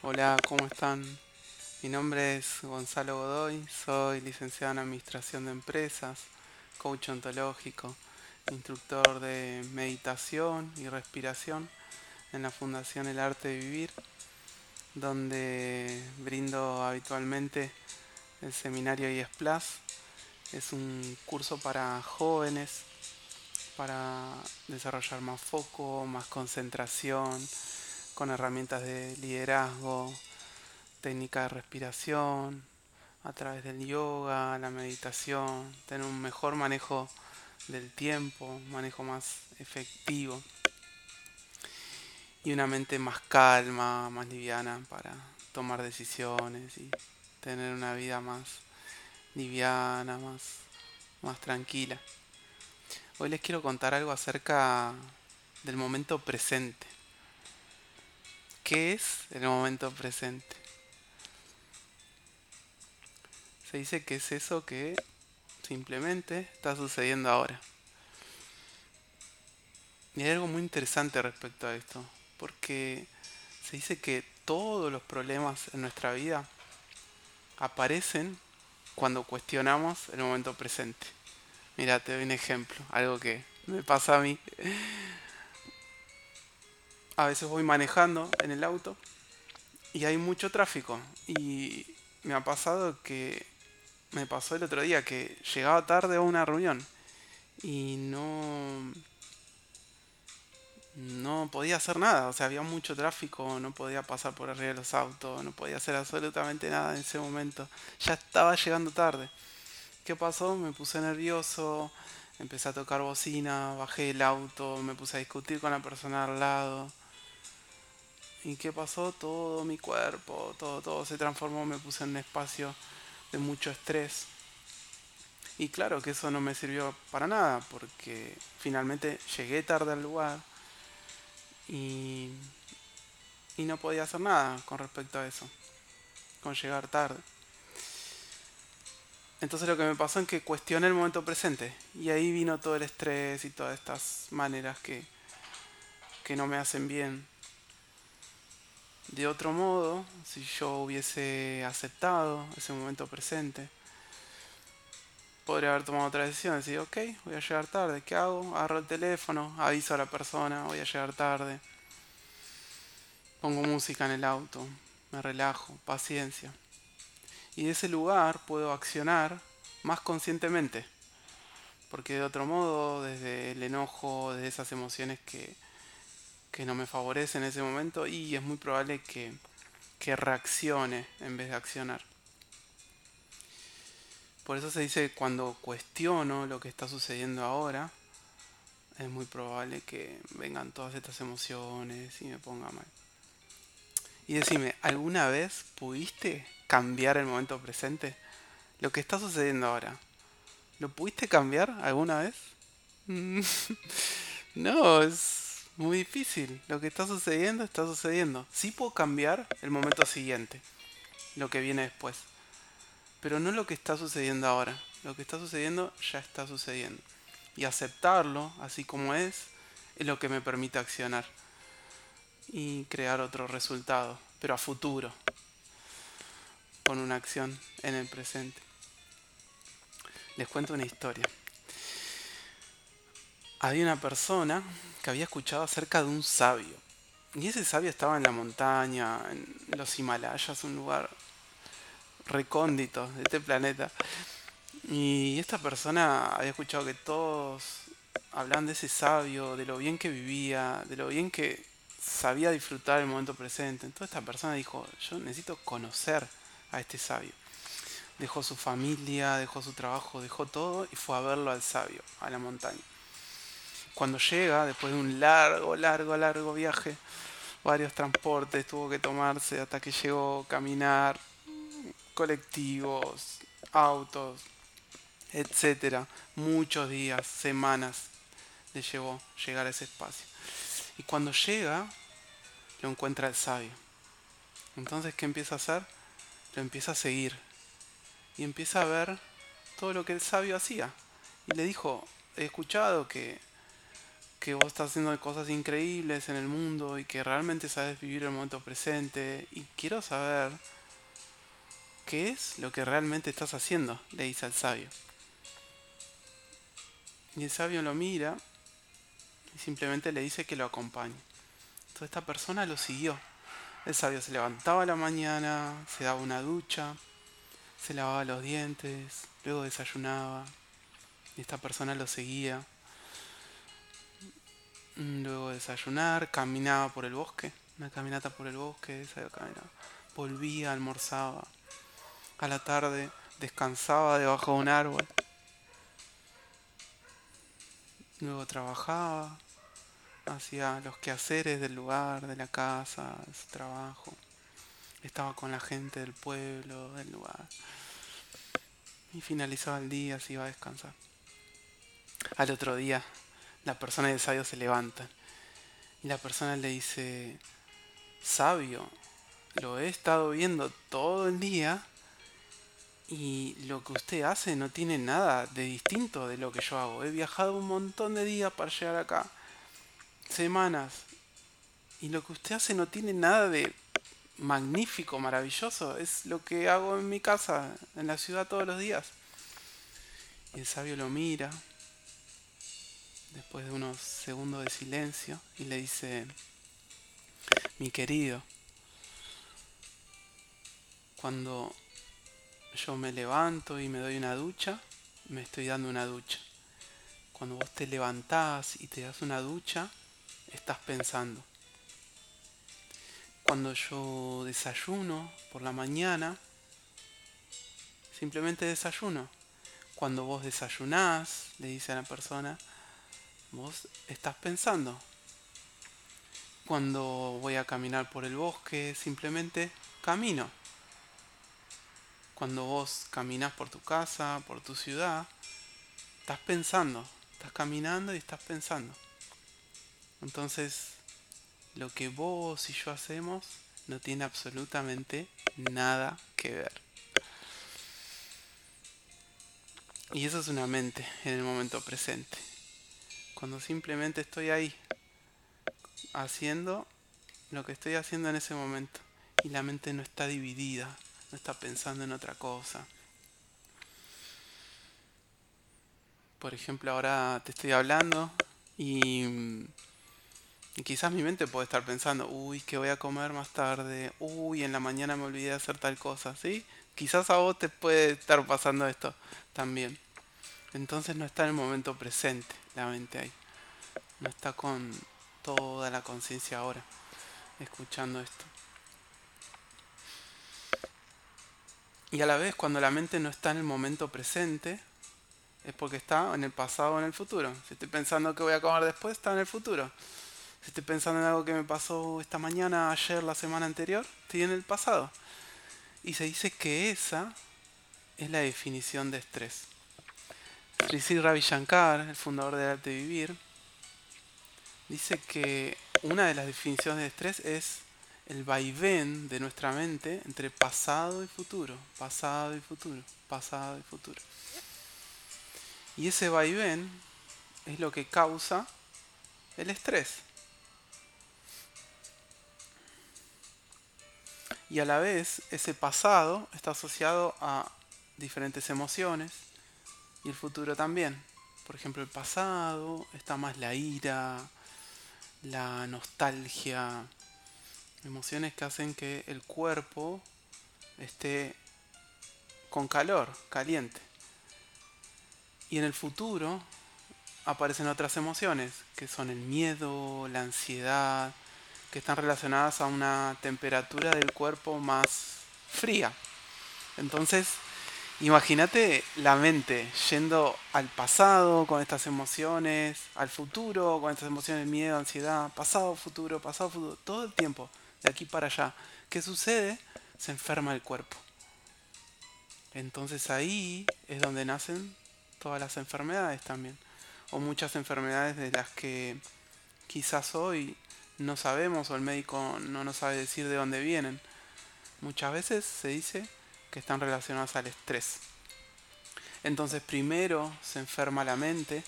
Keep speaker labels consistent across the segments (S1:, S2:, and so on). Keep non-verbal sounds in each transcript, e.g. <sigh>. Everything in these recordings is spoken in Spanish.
S1: Hola, ¿cómo están? Mi nombre es Gonzalo Godoy, soy licenciado en Administración de Empresas, coach ontológico, instructor de meditación y respiración en la Fundación El Arte de Vivir, donde brindo habitualmente el seminario IESPLAS. Es un curso para jóvenes para desarrollar más foco, más concentración, con herramientas de liderazgo, técnica de respiración, a través del yoga, la meditación, tener un mejor manejo del tiempo, un manejo más efectivo y una mente más calma, más liviana para tomar decisiones y tener una vida más liviana, más, más tranquila. Hoy les quiero contar algo acerca del momento presente. ¿Qué es el momento presente? Se dice que es eso que simplemente está sucediendo ahora. Y hay algo muy interesante respecto a esto, porque se dice que todos los problemas en nuestra vida aparecen cuando cuestionamos el momento presente. Mira, te doy un ejemplo, algo que me pasa a mí a veces voy manejando en el auto y hay mucho tráfico. Y me ha pasado que me pasó el otro día que llegaba tarde a una reunión y no no podía hacer nada, o sea, había mucho tráfico, no podía pasar por arriba de los autos, no podía hacer absolutamente nada en ese momento. Ya estaba llegando tarde. ¿Qué pasó? Me puse nervioso, empecé a tocar bocina, bajé el auto, me puse a discutir con la persona al lado. ¿Y qué pasó? Todo mi cuerpo, todo, todo se transformó, me puse en un espacio de mucho estrés. Y claro que eso no me sirvió para nada, porque finalmente llegué tarde al lugar y, y no podía hacer nada con respecto a eso, con llegar tarde. Entonces lo que me pasó es que cuestioné el momento presente y ahí vino todo el estrés y todas estas maneras que, que no me hacen bien de otro modo, si yo hubiese aceptado ese momento presente, podría haber tomado otra decisión, decir, ok, voy a llegar tarde, ¿qué hago? Agarro el teléfono, aviso a la persona, voy a llegar tarde, pongo música en el auto, me relajo, paciencia. Y de ese lugar puedo accionar más conscientemente, porque de otro modo, desde el enojo, desde esas emociones que, que no me favorece en ese momento y es muy probable que, que reaccione en vez de accionar. Por eso se dice cuando cuestiono lo que está sucediendo ahora, es muy probable que vengan todas estas emociones y me ponga mal. Y decime, ¿alguna vez pudiste cambiar el momento presente? Lo que está sucediendo ahora. ¿Lo pudiste cambiar alguna vez? <laughs> no, es muy difícil. Lo que está sucediendo está sucediendo. Sí puedo cambiar el momento siguiente, lo que viene después. Pero no lo que está sucediendo ahora. Lo que está sucediendo ya está sucediendo. Y aceptarlo así como es es lo que me permite accionar y crear otro resultado, pero a futuro, con una acción en el presente. Les cuento una historia había una persona que había escuchado acerca de un sabio. Y ese sabio estaba en la montaña, en los Himalayas, un lugar recóndito de este planeta. Y esta persona había escuchado que todos hablaban de ese sabio, de lo bien que vivía, de lo bien que sabía disfrutar el momento presente. Entonces esta persona dijo, yo necesito conocer a este sabio. Dejó su familia, dejó su trabajo, dejó todo y fue a verlo al sabio, a la montaña cuando llega, después de un largo, largo, largo viaje, varios transportes tuvo que tomarse hasta que llegó caminar, colectivos, autos, etcétera. Muchos días, semanas le llevó llegar a ese espacio. Y cuando llega, lo encuentra el sabio. Entonces, ¿qué empieza a hacer? Lo empieza a seguir. Y empieza a ver todo lo que el sabio hacía. Y le dijo, he escuchado que que vos estás haciendo cosas increíbles en el mundo y que realmente sabes vivir el momento presente. Y quiero saber qué es lo que realmente estás haciendo, le dice al sabio. Y el sabio lo mira y simplemente le dice que lo acompañe. Entonces esta persona lo siguió. El sabio se levantaba a la mañana, se daba una ducha, se lavaba los dientes, luego desayunaba. Y esta persona lo seguía. Luego de desayunar, caminaba por el bosque, una caminata por el bosque, caminaba. volvía, almorzaba. A la tarde descansaba debajo de un árbol. Luego trabajaba, hacía los quehaceres del lugar, de la casa, de su trabajo. Estaba con la gente del pueblo, del lugar. Y finalizaba el día, se iba a descansar. Al otro día la persona de sabio se levanta y la persona le dice, sabio, lo he estado viendo todo el día y lo que usted hace no tiene nada de distinto de lo que yo hago. He viajado un montón de días para llegar acá, semanas, y lo que usted hace no tiene nada de magnífico, maravilloso. Es lo que hago en mi casa, en la ciudad todos los días. Y el sabio lo mira después de unos segundos de silencio y le dice, mi querido, cuando yo me levanto y me doy una ducha, me estoy dando una ducha. Cuando vos te levantás y te das una ducha, estás pensando. Cuando yo desayuno por la mañana, simplemente desayuno. Cuando vos desayunás, le dice a la persona, vos estás pensando. Cuando voy a caminar por el bosque, simplemente camino. Cuando vos caminas por tu casa, por tu ciudad, estás pensando, estás caminando y estás pensando. Entonces, lo que vos y yo hacemos no tiene absolutamente nada que ver. Y eso es una mente en el momento presente cuando simplemente estoy ahí haciendo lo que estoy haciendo en ese momento y la mente no está dividida, no está pensando en otra cosa. Por ejemplo, ahora te estoy hablando y, quizás mi mente puede estar pensando, uy, ¿qué voy a comer más tarde? Uy, en la mañana me olvidé de hacer tal cosa, ¿sí? Quizás a vos te puede estar pasando esto también. Entonces no está en el momento presente la mente ahí. No está con toda la conciencia ahora, escuchando esto. Y a la vez, cuando la mente no está en el momento presente, es porque está en el pasado o en el futuro. Si estoy pensando que voy a comer después, está en el futuro. Si estoy pensando en algo que me pasó esta mañana, ayer, la semana anterior, estoy en el pasado. Y se dice que esa es la definición de estrés. Sri Ravi Shankar, el fundador del arte vivir, dice que una de las definiciones de estrés es el vaivén de nuestra mente entre pasado y futuro, pasado y futuro, pasado y futuro. Y ese vaivén es lo que causa el estrés. Y a la vez ese pasado está asociado a diferentes emociones, el futuro también. Por ejemplo, el pasado está más la ira, la nostalgia, emociones que hacen que el cuerpo esté con calor, caliente. Y en el futuro aparecen otras emociones, que son el miedo, la ansiedad, que están relacionadas a una temperatura del cuerpo más fría. Entonces, Imagínate la mente yendo al pasado con estas emociones, al futuro con estas emociones miedo, ansiedad, pasado, futuro, pasado, futuro, todo el tiempo, de aquí para allá. ¿Qué sucede? Se enferma el cuerpo. Entonces ahí es donde nacen todas las enfermedades también. O muchas enfermedades de las que quizás hoy no sabemos o el médico no nos sabe decir de dónde vienen. Muchas veces se dice que están relacionadas al estrés. Entonces primero se enferma la mente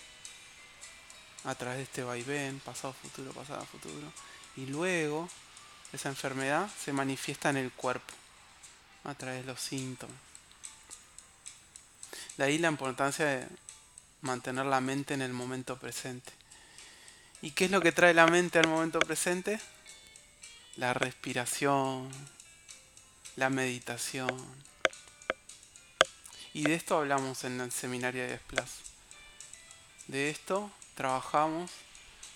S1: a través de este vaivén, pasado, futuro, pasado, futuro. Y luego esa enfermedad se manifiesta en el cuerpo, a través de los síntomas. De ahí la importancia de mantener la mente en el momento presente. ¿Y qué es lo que trae la mente al momento presente? La respiración, la meditación. Y de esto hablamos en el seminario de Desplas. De esto trabajamos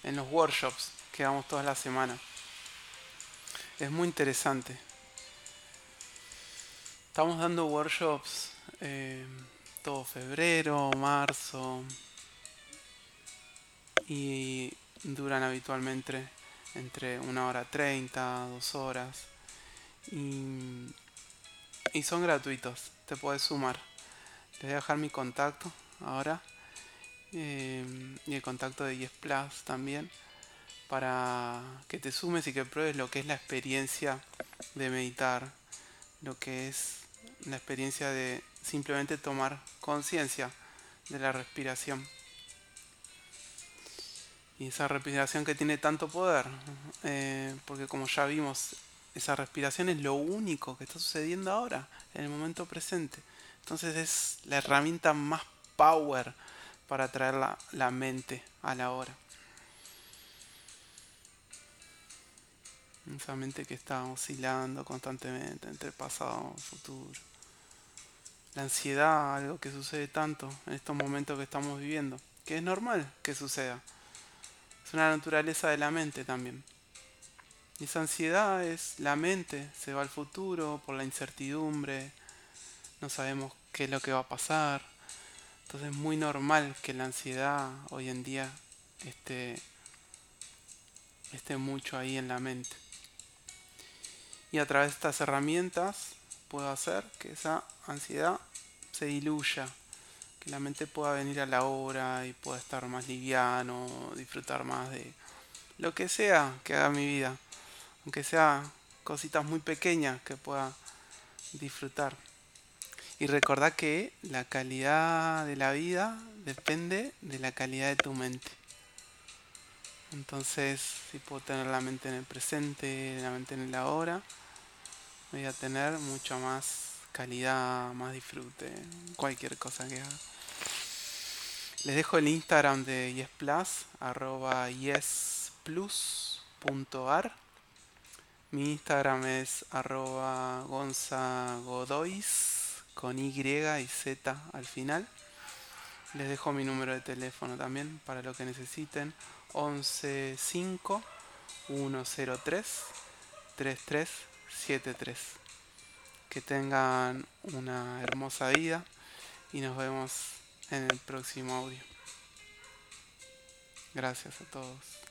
S1: en los workshops que damos todas las semanas. Es muy interesante. Estamos dando workshops eh, todo febrero, marzo y duran habitualmente entre una hora treinta, dos horas y son gratuitos, te puedes sumar. Les voy a dejar mi contacto ahora eh, y el contacto de Yes Plus también para que te sumes y que pruebes lo que es la experiencia de meditar, lo que es la experiencia de simplemente tomar conciencia de la respiración. Y esa respiración que tiene tanto poder, eh, porque como ya vimos, esa respiración es lo único que está sucediendo ahora, en el momento presente. Entonces es la herramienta más power para traer la, la mente a la hora. Esa mente que está oscilando constantemente entre pasado y futuro. La ansiedad, algo que sucede tanto en estos momentos que estamos viviendo, que es normal que suceda. Es una naturaleza de la mente también. Y esa ansiedad es la mente, se va al futuro por la incertidumbre, no sabemos qué es lo que va a pasar. Entonces es muy normal que la ansiedad hoy en día esté, esté mucho ahí en la mente. Y a través de estas herramientas puedo hacer que esa ansiedad se diluya, que la mente pueda venir a la hora y pueda estar más liviano, disfrutar más de lo que sea que haga mi vida, aunque sea cositas muy pequeñas que pueda disfrutar. Y recordar que la calidad de la vida depende de la calidad de tu mente. Entonces, si puedo tener la mente en el presente, la mente en el ahora, voy a tener mucha más calidad, más disfrute, cualquier cosa que haga. Les dejo el Instagram de YesPlus, arroba yesplus.ar. Mi Instagram es arroba gonzagodois con Y y Z al final. Les dejo mi número de teléfono también para lo que necesiten. 115 103 33 73. Que tengan una hermosa vida y nos vemos en el próximo audio. Gracias a todos.